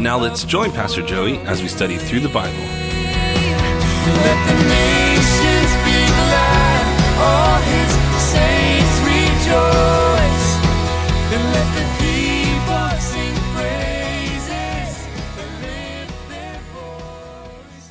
Now let's join Pastor Joey as we study through the Bible. Let the nations be glad, all his saints rejoice, and let the people sing praises lift their voice.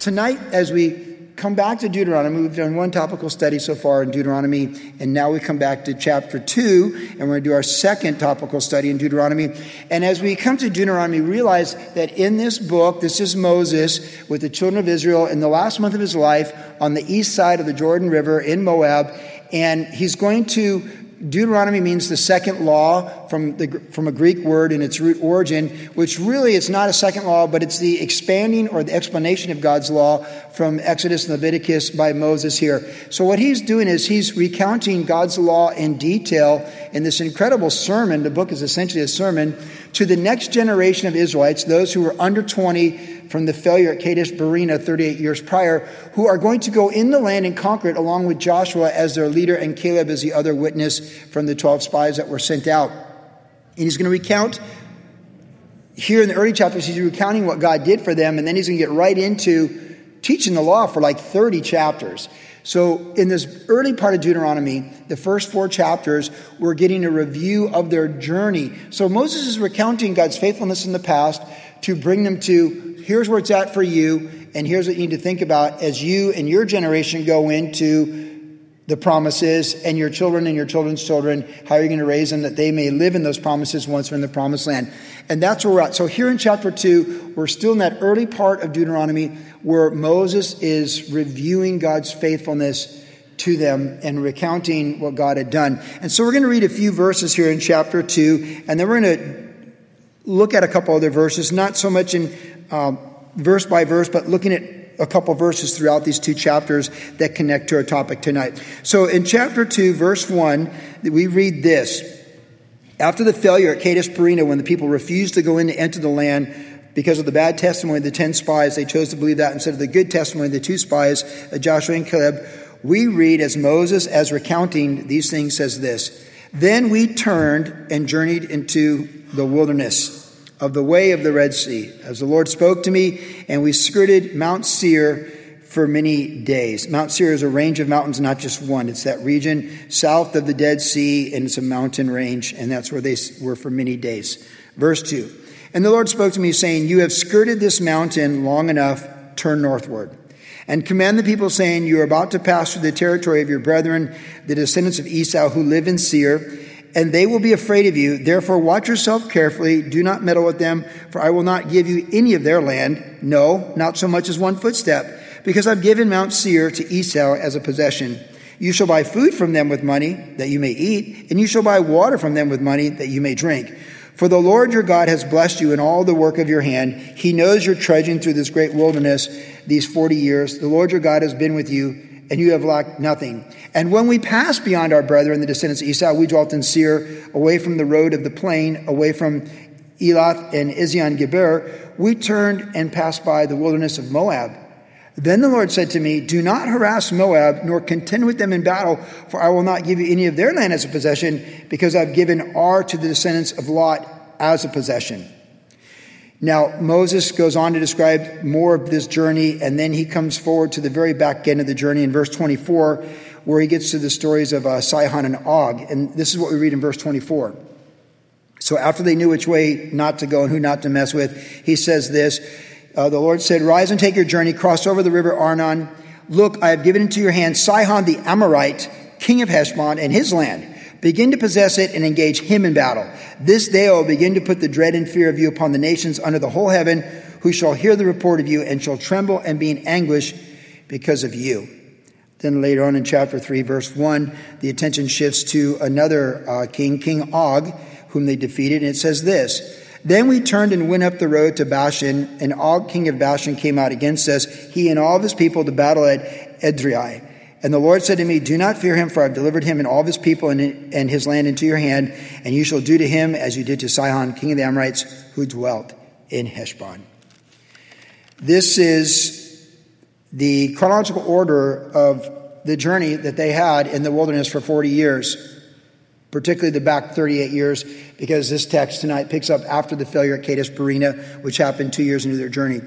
Tonight, as we come back to Deuteronomy, we've done one topical study so far in Deuteronomy, and now we come back to chapter 2, and we're going to do our second topical study in Deuteronomy. And as we come to Deuteronomy, realize that in this book, this is Moses with the children of Israel in the last month of his life on the east side of the Jordan River in Moab, and he's going to Deuteronomy means the second law from, the, from a Greek word in its root origin, which really is not a second law, but it's the expanding or the explanation of God's law from Exodus and Leviticus by Moses here. So what he's doing is he's recounting God's law in detail in this incredible sermon. The book is essentially a sermon to the next generation of Israelites, those who were under 20 from the failure at Kadesh Barnea 38 years prior, who are going to go in the land and conquer it along with Joshua as their leader and Caleb as the other witness from the 12 spies that were sent out. And he's going to recount here in the early chapters, he's recounting what God did for them, and then he's going to get right into teaching the law for like 30 chapters. So, in this early part of Deuteronomy, the first four chapters, we're getting a review of their journey. So, Moses is recounting God's faithfulness in the past to bring them to here's where it's at for you, and here's what you need to think about as you and your generation go into the promises and your children and your children's children, how are you're going to raise them that they may live in those promises once we're in the promised land. And that's where we're at. So here in chapter 2, we're still in that early part of Deuteronomy where Moses is reviewing God's faithfulness to them and recounting what God had done. And so we're going to read a few verses here in chapter 2, and then we're going to look at a couple other verses, not so much in um, verse by verse, but looking at a couple verses throughout these two chapters that connect to our topic tonight. So in chapter 2, verse 1, we read this. After the failure at Kadesh Barnea, when the people refused to go in to enter the land because of the bad testimony of the 10 spies, they chose to believe that instead of the good testimony of the two spies, uh, Joshua and Caleb. We read as Moses, as recounting these things, says this Then we turned and journeyed into the wilderness of the way of the Red Sea, as the Lord spoke to me, and we skirted Mount Seir for many days. Mount Seir is a range of mountains, not just one. It's that region south of the Dead Sea, and it's a mountain range, and that's where they were for many days. Verse 2 And the Lord spoke to me, saying, You have skirted this mountain long enough, turn northward. And command the people, saying, You are about to pass through the territory of your brethren, the descendants of Esau, who live in Seir and they will be afraid of you. Therefore, watch yourself carefully. Do not meddle with them, for I will not give you any of their land. No, not so much as one footstep, because I've given Mount Seir to Esau as a possession. You shall buy food from them with money that you may eat, and you shall buy water from them with money that you may drink. For the Lord your God has blessed you in all the work of your hand. He knows you're trudging through this great wilderness these 40 years. The Lord your God has been with you and you have lacked nothing. And when we passed beyond our brethren, the descendants of Esau, we dwelt in Seir, away from the road of the plain, away from Elath and Ezion Geber. We turned and passed by the wilderness of Moab. Then the Lord said to me, Do not harass Moab, nor contend with them in battle, for I will not give you any of their land as a possession, because I've given Ar to the descendants of Lot as a possession. Now, Moses goes on to describe more of this journey, and then he comes forward to the very back end of the journey in verse 24, where he gets to the stories of uh, Sihon and Og. And this is what we read in verse 24. So, after they knew which way not to go and who not to mess with, he says this uh, The Lord said, Rise and take your journey, cross over the river Arnon. Look, I have given into your hand Sihon the Amorite, king of Heshbon, and his land. Begin to possess it and engage him in battle. This day I will begin to put the dread and fear of you upon the nations under the whole heaven, who shall hear the report of you and shall tremble and be in anguish because of you. Then later on in chapter 3, verse 1, the attention shifts to another uh, king, King Og, whom they defeated. And it says this Then we turned and went up the road to Bashan, and Og, king of Bashan, came out against us, he and all of his people, to battle at Edrei. And the Lord said to me, Do not fear him, for I have delivered him and all of his people and, and his land into your hand, and you shall do to him as you did to Sihon, king of the Amorites, who dwelt in Heshbon. This is the chronological order of the journey that they had in the wilderness for 40 years, particularly the back 38 years, because this text tonight picks up after the failure at Kadesh Barnea, which happened two years into their journey.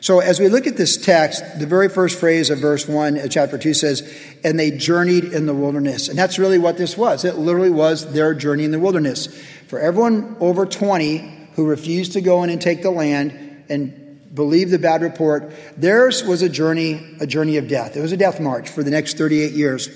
So as we look at this text, the very first phrase of verse 1 of chapter 2 says, and they journeyed in the wilderness. And that's really what this was. It literally was their journey in the wilderness. For everyone over 20 who refused to go in and take the land and believe the bad report, theirs was a journey, a journey of death. It was a death march for the next 38 years.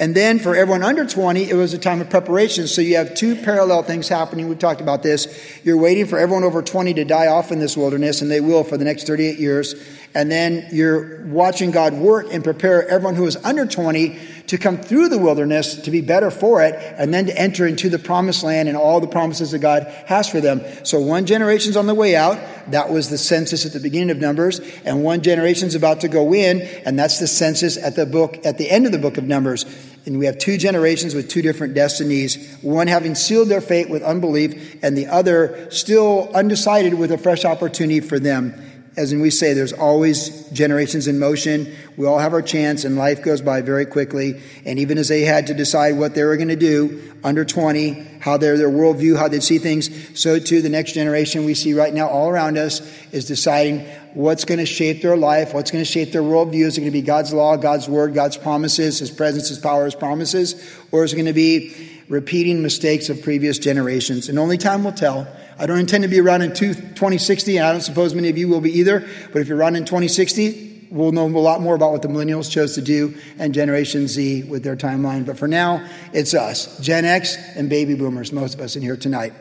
And then for everyone under 20, it was a time of preparation. So you have two parallel things happening. We've talked about this. You're waiting for everyone over 20 to die off in this wilderness, and they will for the next 38 years. And then you're watching God work and prepare everyone who is under 20 to come through the wilderness to be better for it, and then to enter into the promised land and all the promises that God has for them. So one generation's on the way out. That was the census at the beginning of Numbers. And one generation's about to go in, and that's the census at the book, at the end of the book of Numbers. And we have two generations with two different destinies, one having sealed their fate with unbelief, and the other still undecided with a fresh opportunity for them as we say, there's always generations in motion. We all have our chance, and life goes by very quickly. And even as they had to decide what they were going to do under 20, how their, their worldview, how they see things, so too the next generation we see right now all around us is deciding what's going to shape their life, what's going to shape their worldview. Is it going to be God's law, God's word, God's promises, His presence, His power, His promises? Or is it going to be repeating mistakes of previous generations? And only time will tell. I don't intend to be around in 2060, and I don't suppose many of you will be either. But if you're around in 2060, we'll know a lot more about what the millennials chose to do and Generation Z with their timeline. But for now, it's us, Gen X and baby boomers, most of us in here tonight.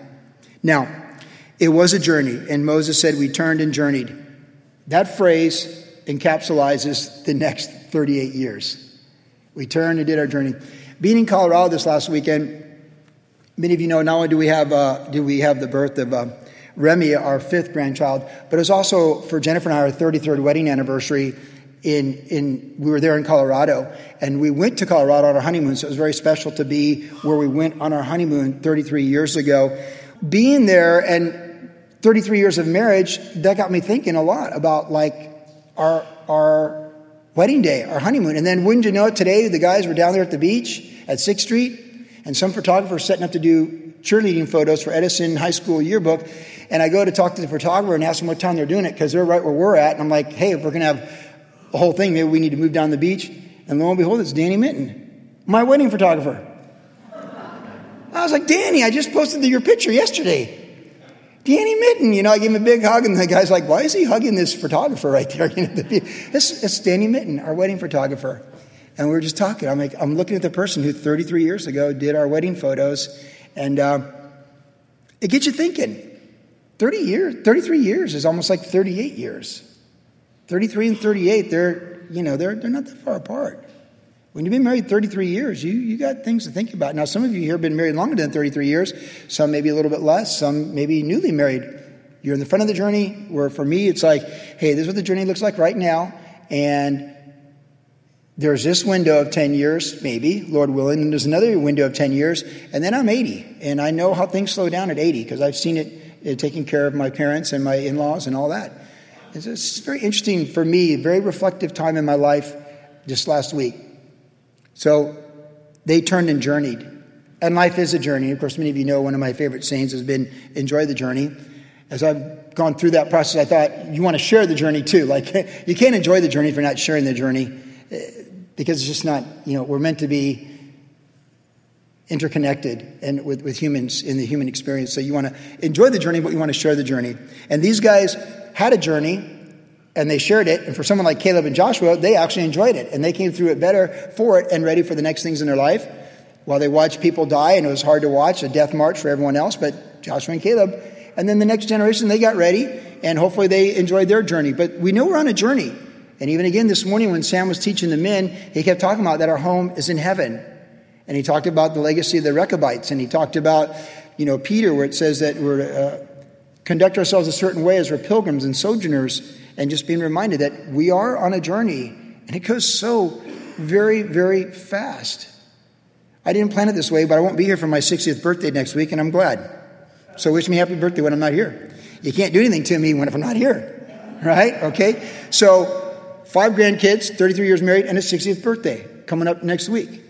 Now, it was a journey, and Moses said, We turned and journeyed. That phrase encapsulates the next 38 years. We turned and did our journey. Being in Colorado this last weekend, Many of you know not only do we have, uh, do we have the birth of uh, Remy, our fifth grandchild, but it's also for Jennifer and I our 33rd wedding anniversary. In, in we were there in Colorado, and we went to Colorado on our honeymoon. So it was very special to be where we went on our honeymoon 33 years ago. Being there and 33 years of marriage, that got me thinking a lot about like our our wedding day, our honeymoon. And then wouldn't you know it, today the guys were down there at the beach at Sixth Street and some photographers setting up to do cheerleading photos for Edison High School yearbook. And I go to talk to the photographer and ask them what time they're doing it because they're right where we're at. And I'm like, hey, if we're going to have the whole thing, maybe we need to move down the beach. And lo and behold, it's Danny Minton, my wedding photographer. I was like, Danny, I just posted your picture yesterday. Danny Minton, you know, I gave him a big hug, and the guy's like, why is he hugging this photographer right there? You know, it's, it's Danny Minton, our wedding photographer. And we were just talking. I'm like, I'm looking at the person who 33 years ago did our wedding photos, and uh, it gets you thinking. 30 years, 33 years is almost like 38 years. 33 and 38, they're, you know, they're, they're not that far apart. When you've been married 33 years, you, you got things to think about. Now, some of you here have been married longer than 33 years, some maybe a little bit less, some maybe newly married. You're in the front of the journey, where for me, it's like, hey, this is what the journey looks like right now, and there's this window of 10 years, maybe, Lord willing, and there's another window of 10 years, and then I'm 80. And I know how things slow down at 80 because I've seen it, it taking care of my parents and my in laws and all that. It's, it's very interesting for me, very reflective time in my life just last week. So they turned and journeyed. And life is a journey. Of course, many of you know one of my favorite sayings has been enjoy the journey. As I've gone through that process, I thought you want to share the journey too. Like, you can't enjoy the journey if you're not sharing the journey eh, because it's just not, you know, we're meant to be interconnected and with, with humans in the human experience. So you want to enjoy the journey, but you want to share the journey. And these guys had a journey and they shared it. And for someone like Caleb and Joshua, they actually enjoyed it and they came through it better for it and ready for the next things in their life. While they watched people die, and it was hard to watch a death march for everyone else, but Joshua and Caleb. And then the next generation, they got ready and hopefully they enjoyed their journey. But we know we're on a journey. And even again this morning when Sam was teaching the men, he kept talking about that our home is in heaven. And he talked about the legacy of the Rechabites, and he talked about you know, Peter, where it says that we're uh, conduct ourselves a certain way as we're pilgrims and sojourners, and just being reminded that we are on a journey, and it goes so very, very fast. I didn't plan it this way, but I won't be here for my 60th birthday next week, and I'm glad. So wish me happy birthday when I'm not here. You can't do anything to me when if I'm not here, right? Okay. So five grandkids, 33 years married, and a 60th birthday coming up next week.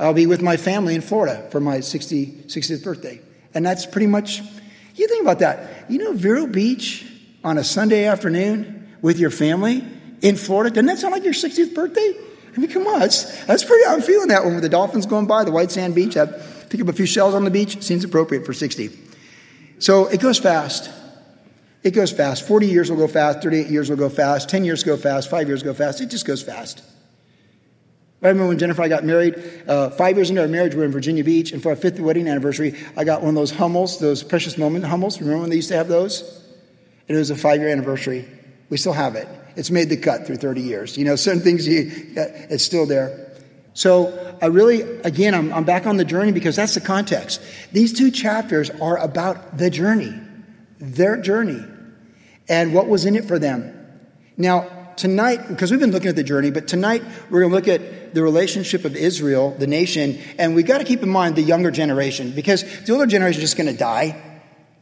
I'll be with my family in Florida for my 60, 60th birthday. And that's pretty much, you think about that. You know, Vero Beach on a Sunday afternoon with your family in Florida, doesn't that sound like your 60th birthday? I mean, come on, that's, pretty, I'm feeling that one with the dolphins going by, the white sand beach. I pick up a few shells on the beach, seems appropriate for 60. So it goes fast. It goes fast. 40 years will go fast, 38 years will go fast, 10 years go fast, five years go fast. It just goes fast. I remember when Jennifer and I got married, uh, five years into our marriage, we were in Virginia Beach, and for our fifth wedding anniversary, I got one of those Hummels, those precious moment Hummels. Remember when they used to have those? And it was a five year anniversary. We still have it. It's made the cut through 30 years. You know, certain things, you, it's still there. So I really, again, I'm, I'm back on the journey because that's the context. These two chapters are about the journey, their journey, and what was in it for them. Now, tonight, because we've been looking at the journey, but tonight we're going to look at the relationship of Israel, the nation, and we've got to keep in mind the younger generation because the older generation is just going to die.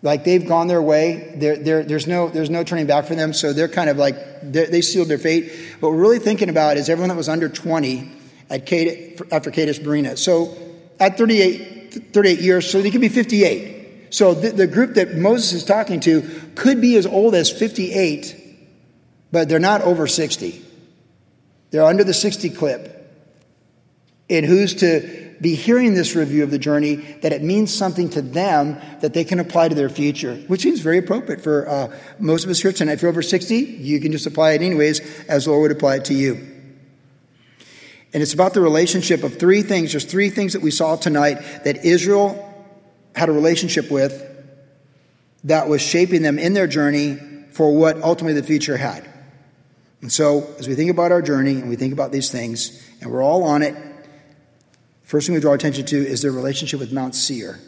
Like they've gone their way, they're, they're, there's, no, there's no turning back for them, so they're kind of like, they sealed their fate. What we're really thinking about is everyone that was under 20 at Kadesh, after Kadesh Barnea. So at 38, 38 years, so they could be 58. So the, the group that Moses is talking to could be as old as 58 but they're not over 60. They're under the 60 clip. And who's to be hearing this review of the journey that it means something to them that they can apply to their future, which seems very appropriate for uh, most of us here tonight. If you're over 60, you can just apply it anyways, as the Lord would apply it to you. And it's about the relationship of three things. There's three things that we saw tonight that Israel had a relationship with that was shaping them in their journey for what ultimately the future had. And so, as we think about our journey and we think about these things, and we're all on it, first thing we draw attention to is their relationship with Mount Seir.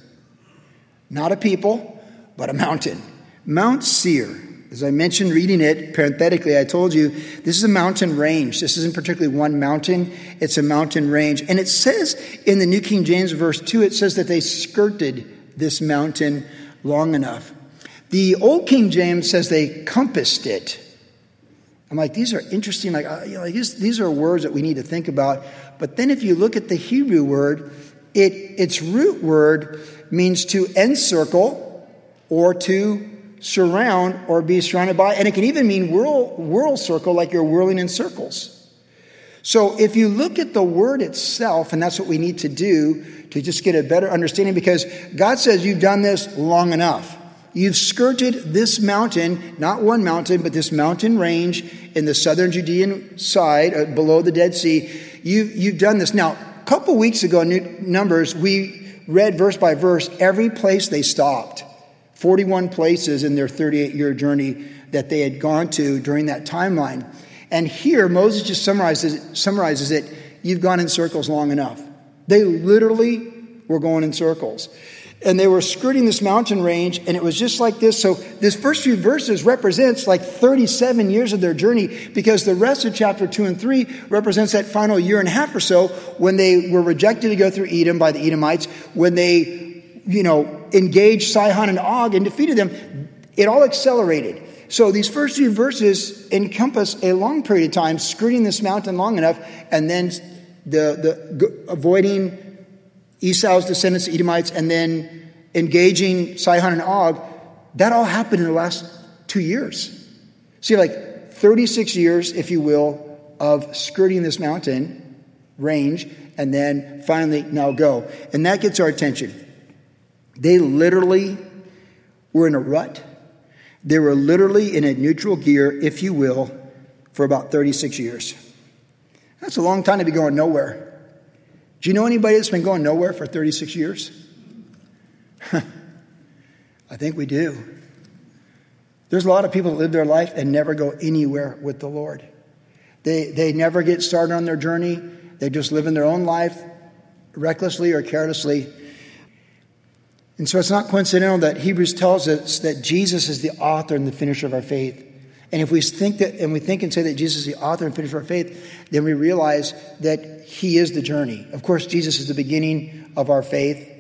Not a people, but a mountain. Mount Seir. As I mentioned reading it parenthetically, I told you this is a mountain range. This isn't particularly one mountain, it's a mountain range. And it says in the New King James, verse 2, it says that they skirted this mountain long enough. The Old King James says they compassed it. I'm like, these are interesting. Like, uh, you know, these, these are words that we need to think about. But then if you look at the Hebrew word, it, its root word means to encircle or to surround or be surrounded by. And it can even mean whirl, whirl circle, like you're whirling in circles. So if you look at the word itself, and that's what we need to do to just get a better understanding, because God says you've done this long enough. You've skirted this mountain, not one mountain, but this mountain range in the southern Judean side, uh, below the Dead Sea. You've, you've done this. Now, a couple weeks ago, in Numbers, we read verse by verse every place they stopped. 41 places in their 38 year journey that they had gone to during that timeline. And here, Moses just summarizes, summarizes it you've gone in circles long enough. They literally were going in circles and they were skirting this mountain range and it was just like this. So this first few verses represents like 37 years of their journey because the rest of chapter 2 and 3 represents that final year and a half or so when they were rejected to go through edom by the edomites when they you know engaged sihon and og and defeated them. It all accelerated. So these first few verses encompass a long period of time skirting this mountain long enough and then the, the avoiding Esau's descendants, the Edomites, and then engaging Sihon and Og, that all happened in the last two years. See, like 36 years, if you will, of skirting this mountain range, and then finally, now go. And that gets our attention. They literally were in a rut. They were literally in a neutral gear, if you will, for about 36 years. That's a long time to be going nowhere. Do you know anybody that's been going nowhere for 36 years? I think we do. There's a lot of people that live their life and never go anywhere with the Lord. They, they never get started on their journey. They just live in their own life recklessly or carelessly. And so it's not coincidental that Hebrews tells us that Jesus is the author and the finisher of our faith. And if we think that, and we think and say that Jesus is the author and finisher of our faith, then we realize that He is the journey. Of course, Jesus is the beginning of our faith.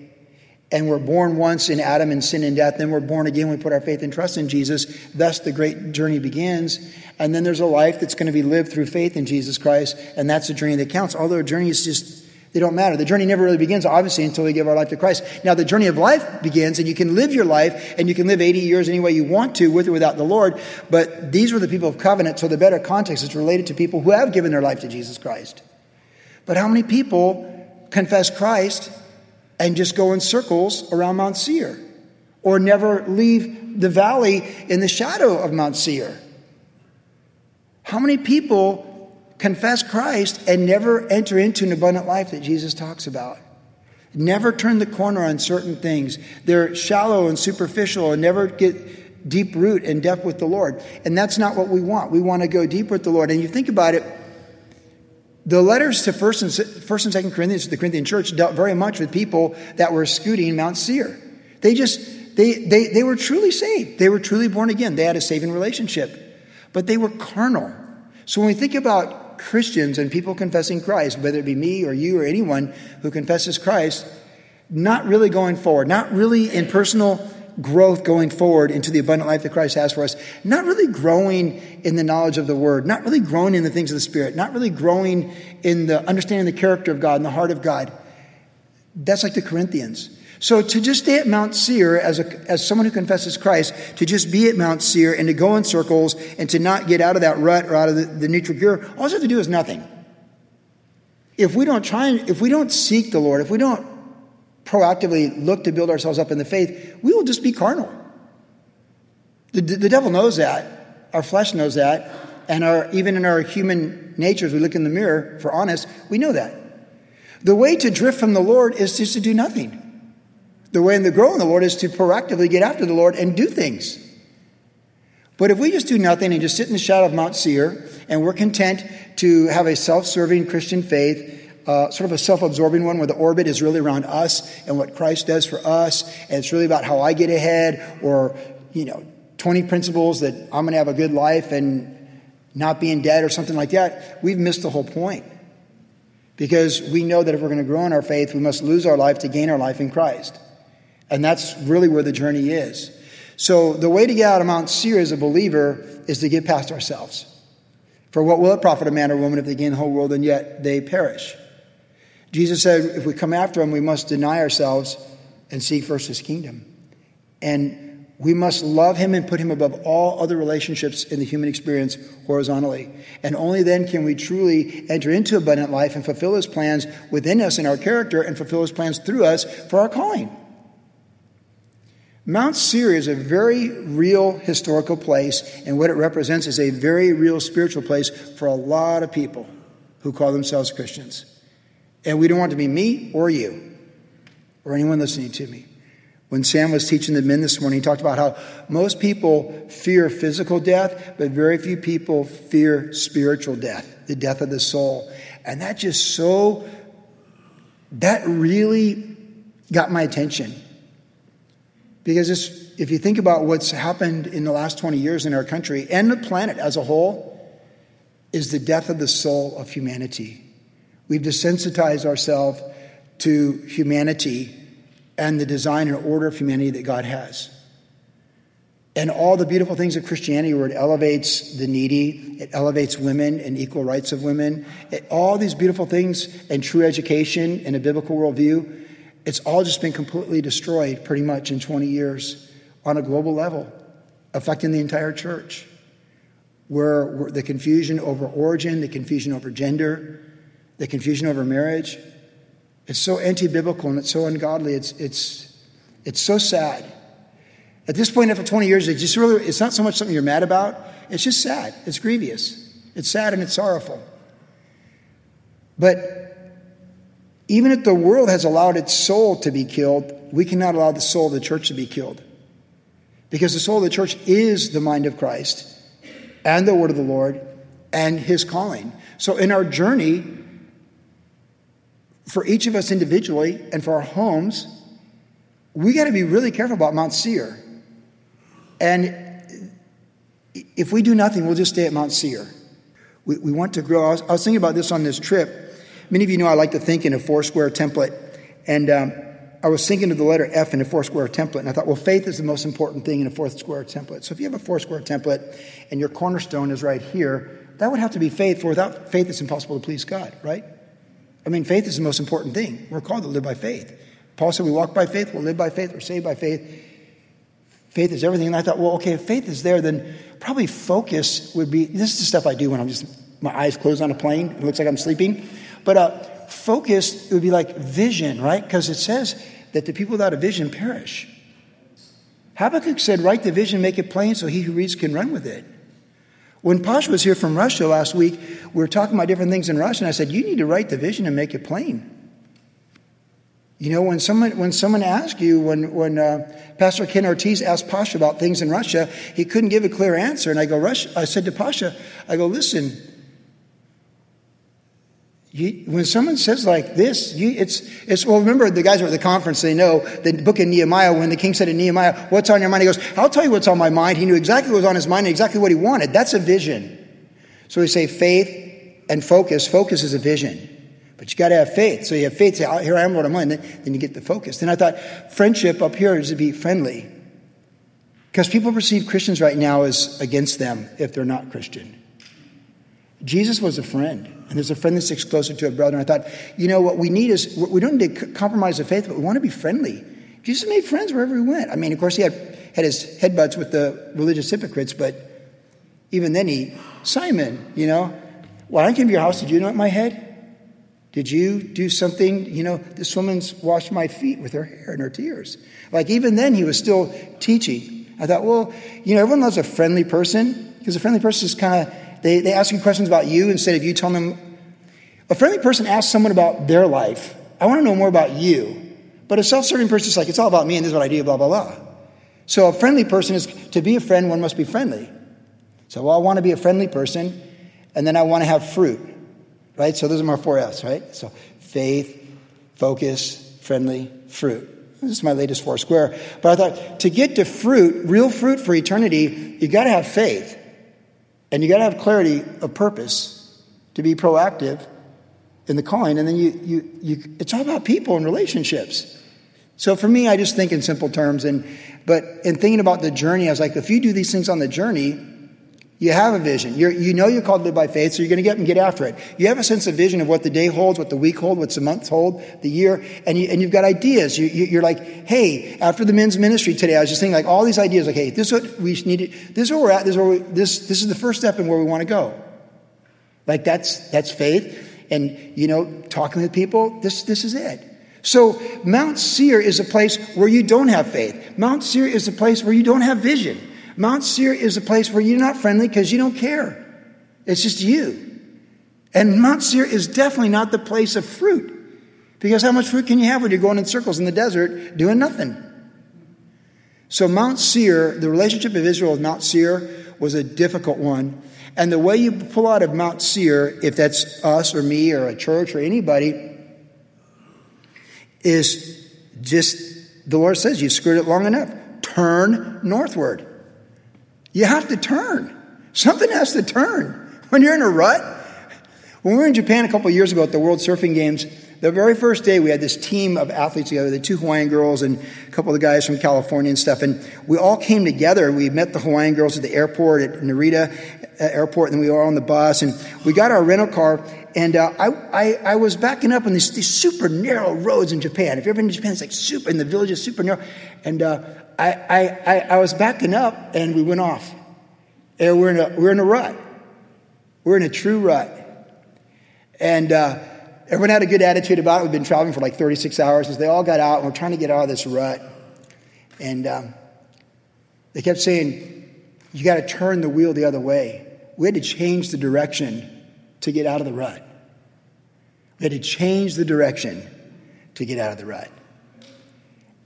And we're born once in Adam and sin and death. Then we're born again. We put our faith and trust in Jesus. Thus, the great journey begins. And then there's a life that's going to be lived through faith in Jesus Christ. And that's the journey that counts. Although a journey is just they don't matter. The journey never really begins, obviously, until we give our life to Christ. Now, the journey of life begins, and you can live your life, and you can live 80 years any way you want to, with or without the Lord. But these were the people of covenant, so the better context is related to people who have given their life to Jesus Christ. But how many people confess Christ and just go in circles around Mount Seir, or never leave the valley in the shadow of Mount Seir? How many people confess Christ and never enter into an abundant life that Jesus talks about. Never turn the corner on certain things. They're shallow and superficial and never get deep root and depth with the Lord. And that's not what we want. We want to go deep with the Lord. And you think about it, the letters to First and First and Second Corinthians, to the Corinthian church, dealt very much with people that were scooting Mount Seir. They just they, they they were truly saved. They were truly born again. They had a saving relationship, but they were carnal. So when we think about Christians and people confessing Christ, whether it be me or you or anyone who confesses Christ, not really going forward, not really in personal growth going forward into the abundant life that Christ has for us, not really growing in the knowledge of the Word, not really growing in the things of the Spirit, not really growing in the understanding the character of God and the heart of God. That's like the Corinthians. So to just stay at Mount Seir as, a, as someone who confesses Christ, to just be at Mount Seir and to go in circles and to not get out of that rut or out of the, the neutral gear, all you have to do is nothing. If we don't try and, if we don't seek the Lord, if we don't proactively look to build ourselves up in the faith, we will just be carnal. The, the, the devil knows that. Our flesh knows that. And our, even in our human nature, as we look in the mirror, for honest, we know that. The way to drift from the Lord is just to do nothing. The way to grow in the Lord is to proactively get after the Lord and do things. But if we just do nothing and just sit in the shadow of Mount Seir and we're content to have a self serving Christian faith, uh, sort of a self absorbing one where the orbit is really around us and what Christ does for us, and it's really about how I get ahead or, you know, 20 principles that I'm going to have a good life and not being dead or something like that, we've missed the whole point. Because we know that if we're going to grow in our faith, we must lose our life to gain our life in Christ. And that's really where the journey is. So the way to get out of Mount Seir as a believer is to get past ourselves. For what will it profit a man or woman if they gain the whole world and yet they perish? Jesus said if we come after him, we must deny ourselves and seek first his kingdom. And we must love him and put him above all other relationships in the human experience horizontally. And only then can we truly enter into abundant life and fulfill his plans within us in our character and fulfill his plans through us for our calling. Mount Seir is a very real historical place, and what it represents is a very real spiritual place for a lot of people who call themselves Christians. And we don't want to be me or you or anyone listening to me. When Sam was teaching the men this morning, he talked about how most people fear physical death, but very few people fear spiritual death, the death of the soul. And that just so, that really got my attention because if you think about what's happened in the last 20 years in our country and the planet as a whole, is the death of the soul of humanity. We've desensitized ourselves to humanity and the design and order of humanity that God has. And all the beautiful things of Christianity, where it elevates the needy, it elevates women and equal rights of women, it, all these beautiful things and true education and a biblical worldview, it's all just been completely destroyed pretty much in 20 years on a global level, affecting the entire church. Where, the confusion over origin, the confusion over gender, the confusion over marriage, it's so anti-biblical and it's so ungodly. It's it's it's so sad. At this point, after 20 years, it's just really it's not so much something you're mad about. It's just sad. It's grievous. It's sad and it's sorrowful. But even if the world has allowed its soul to be killed, we cannot allow the soul of the church to be killed. Because the soul of the church is the mind of Christ and the word of the Lord and his calling. So in our journey, for each of us individually and for our homes, we got to be really careful about Mount Seir. And if we do nothing, we'll just stay at Mount Seir. We, we want to grow. I was, I was, thinking about this on this trip. Many of you know I like to think in a four square template. And um, I was thinking of the letter F in a four square template. And I thought, well, faith is the most important thing in a four square template. So if you have a four square template and your cornerstone is right here, that would have to be faith, for without faith, it's impossible to please God, right? I mean, faith is the most important thing. We're called to live by faith. Paul said, We walk by faith, we'll live by faith, we're saved by faith. Faith is everything. And I thought, well, okay, if faith is there, then probably focus would be this is the stuff I do when I'm just, my eyes closed on a plane. It looks like I'm sleeping. But uh, focus would be like vision, right? Because it says that the people without a vision perish. Habakkuk said, Write the vision, make it plain so he who reads can run with it. When Pasha was here from Russia last week, we were talking about different things in Russia, and I said, You need to write the vision and make it plain. You know, when someone, when someone asks you, when, when uh, Pastor Ken Ortiz asked Pasha about things in Russia, he couldn't give a clear answer. And I go, Russia, I said to Pasha, I go, listen, you, when someone says like this, you, it's, it's, well, remember the guys were at the conference, they know the book of Nehemiah, when the king said to Nehemiah, what's on your mind? He goes, I'll tell you what's on my mind. He knew exactly what was on his mind and exactly what he wanted. That's a vision. So we say faith and focus. Focus is a vision. But you got to have faith. So you have faith. Say, oh, here I am, what I'm on. Then, then you get the focus. Then I thought friendship up here is to be friendly. Because people perceive Christians right now as against them if they're not Christian. Jesus was a friend, and there's a friend that sticks closer to a brother. And I thought, you know, what we need is we don't need to compromise the faith, but we want to be friendly. Jesus made friends wherever he went. I mean, of course, he had, had his headbutts with the religious hypocrites, but even then, he, Simon, you know, when I came to your house, did you anoint my head? Did you do something? You know, this woman's washed my feet with her hair and her tears. Like, even then, he was still teaching. I thought, well, you know, everyone loves a friendly person because a friendly person is kind of, they, they ask you questions about you instead of you telling them. A friendly person asks someone about their life. I want to know more about you. But a self serving person is like, it's all about me and this is what I do, blah, blah, blah. So a friendly person is, to be a friend, one must be friendly. So, well, I want to be a friendly person, and then I want to have fruit right? So those are my four F's, right? So faith, focus, friendly, fruit. This is my latest four square. But I thought to get to fruit, real fruit for eternity, you got to have faith. And you got to have clarity of purpose to be proactive in the calling. And then you, you, you, it's all about people and relationships. So for me, I just think in simple terms. And, but in thinking about the journey, I was like, if you do these things on the journey, you have a vision. You're, you know you're called to live by faith, so you're going to get and get after it. You have a sense of vision of what the day holds, what the week holds, what the month hold, the year, and, you, and you've got ideas. You, you, are like, hey, after the men's ministry today, I was just thinking like all these ideas, like, hey, this is what we need. This is where we're at. This is where we, this this is the first step in where we want to go. Like that's that's faith, and you know, talking with people. This this is it. So Mount Seir is a place where you don't have faith. Mount Seir is a place where you don't have vision. Mount Seir is a place where you're not friendly because you don't care. It's just you. And Mount Seir is definitely not the place of fruit. Because how much fruit can you have when you're going in circles in the desert doing nothing? So, Mount Seir, the relationship of Israel with Mount Seir was a difficult one. And the way you pull out of Mount Seir, if that's us or me or a church or anybody, is just the Lord says You've screwed it long enough. Turn northward. You have to turn. Something has to turn. When you're in a rut, when we were in Japan a couple years ago at the World Surfing Games, the very first day we had this team of athletes together, the two Hawaiian girls and a couple of the guys from California and stuff. And we all came together. We met the Hawaiian girls at the airport at Narita uh, Airport, and we were on the bus. And we got our rental car, and uh, I, I, I, was backing up on these, these, super narrow roads in Japan. If you've ever been to Japan, it's like super, and the village is super narrow. And uh, I, I, I, was backing up and we went off. And we're in a, we're in a rut. We're in a true rut. And uh, everyone had a good attitude about it. We've been traveling for like 36 hours. As they all got out, and we're trying to get out of this rut. And um, they kept saying, You got to turn the wheel the other way. We had to change the direction to get out of the rut. We had to change the direction to get out of the rut.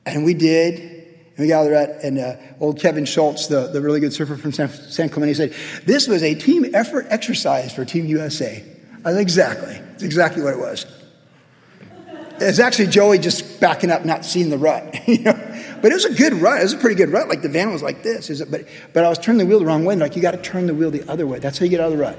And we did. And we got out of and uh, old Kevin Schulz, the, the really good surfer from San, San Clemente, said, This was a team effort exercise for Team USA. I said, Exactly. It's exactly what it was. It's actually Joey just backing up, not seeing the rut. But it was a good rut. It was a pretty good rut. Like the van was like this. Is it? But but I was turning the wheel the wrong way. Like you got to turn the wheel the other way. That's how you get out of the rut.